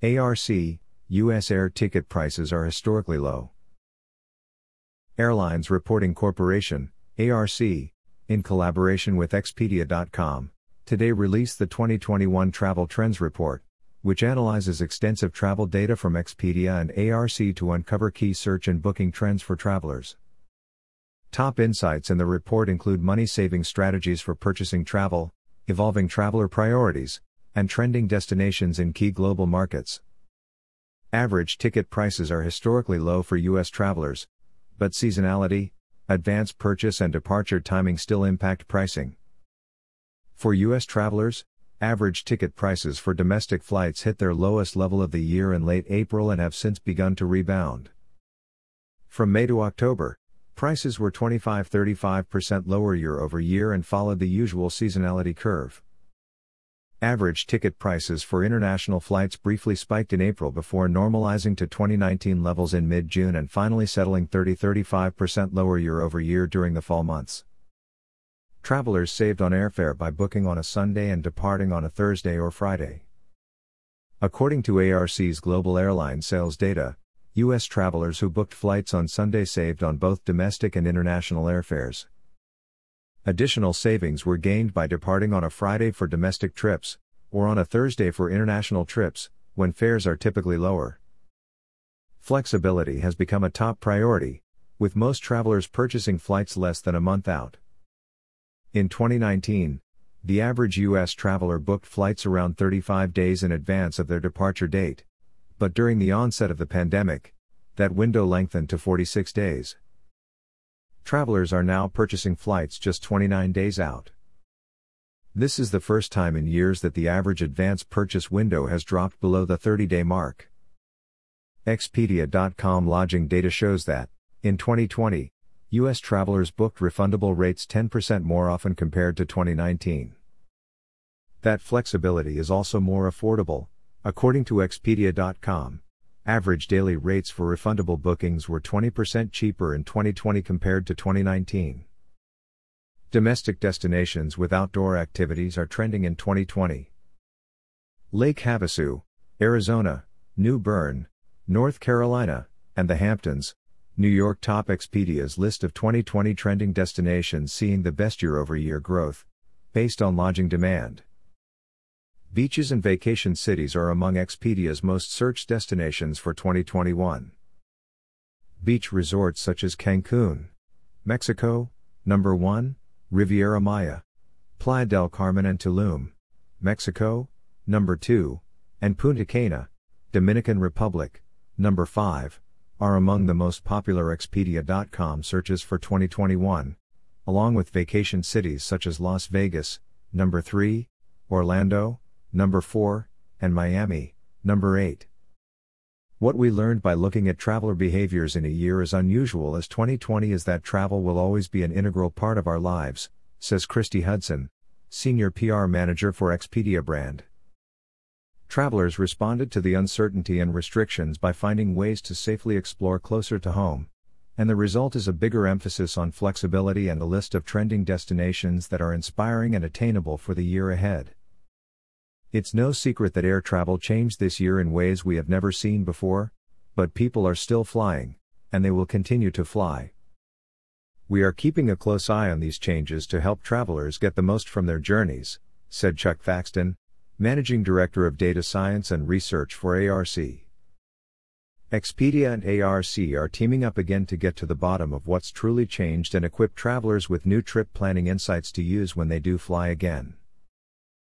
ARC, U.S. air ticket prices are historically low. Airlines Reporting Corporation, ARC, in collaboration with Expedia.com, today released the 2021 Travel Trends Report, which analyzes extensive travel data from Expedia and ARC to uncover key search and booking trends for travelers. Top insights in the report include money saving strategies for purchasing travel, evolving traveler priorities, and trending destinations in key global markets. Average ticket prices are historically low for U.S. travelers, but seasonality, advance purchase, and departure timing still impact pricing. For U.S. travelers, average ticket prices for domestic flights hit their lowest level of the year in late April and have since begun to rebound. From May to October, Prices were 25 35% lower year over year and followed the usual seasonality curve. Average ticket prices for international flights briefly spiked in April before normalizing to 2019 levels in mid June and finally settling 30 35% lower year over year during the fall months. Travelers saved on airfare by booking on a Sunday and departing on a Thursday or Friday. According to ARC's global airline sales data, U.S. travelers who booked flights on Sunday saved on both domestic and international airfares. Additional savings were gained by departing on a Friday for domestic trips, or on a Thursday for international trips, when fares are typically lower. Flexibility has become a top priority, with most travelers purchasing flights less than a month out. In 2019, the average U.S. traveler booked flights around 35 days in advance of their departure date but during the onset of the pandemic, that window lengthened to 46 days. Travelers are now purchasing flights just 29 days out. This is the first time in years that the average advance purchase window has dropped below the 30 day mark. Expedia.com lodging data shows that, in 2020, U.S. travelers booked refundable rates 10% more often compared to 2019. That flexibility is also more affordable, According to Expedia.com, average daily rates for refundable bookings were 20% cheaper in 2020 compared to 2019. Domestic destinations with outdoor activities are trending in 2020. Lake Havasu, Arizona, New Bern, North Carolina, and the Hamptons, New York top Expedia's list of 2020 trending destinations seeing the best year over year growth, based on lodging demand. Beaches and vacation cities are among Expedia's most searched destinations for 2021. Beach resorts such as Cancun, Mexico, number 1, Riviera Maya, Playa del Carmen and Tulum, Mexico, number 2, and Punta Cana, Dominican Republic, number 5, are among the most popular Expedia.com searches for 2021, along with vacation cities such as Las Vegas, number 3, Orlando, number 4, and Miami, number 8. What we learned by looking at traveler behaviors in a year as unusual as 2020 is that travel will always be an integral part of our lives, says Christie Hudson, Senior PR Manager for Expedia brand. Travelers responded to the uncertainty and restrictions by finding ways to safely explore closer to home, and the result is a bigger emphasis on flexibility and a list of trending destinations that are inspiring and attainable for the year ahead. It's no secret that air travel changed this year in ways we have never seen before, but people are still flying, and they will continue to fly. We are keeping a close eye on these changes to help travelers get the most from their journeys, said Chuck Thackston, Managing Director of Data Science and Research for ARC. Expedia and ARC are teaming up again to get to the bottom of what's truly changed and equip travelers with new trip planning insights to use when they do fly again.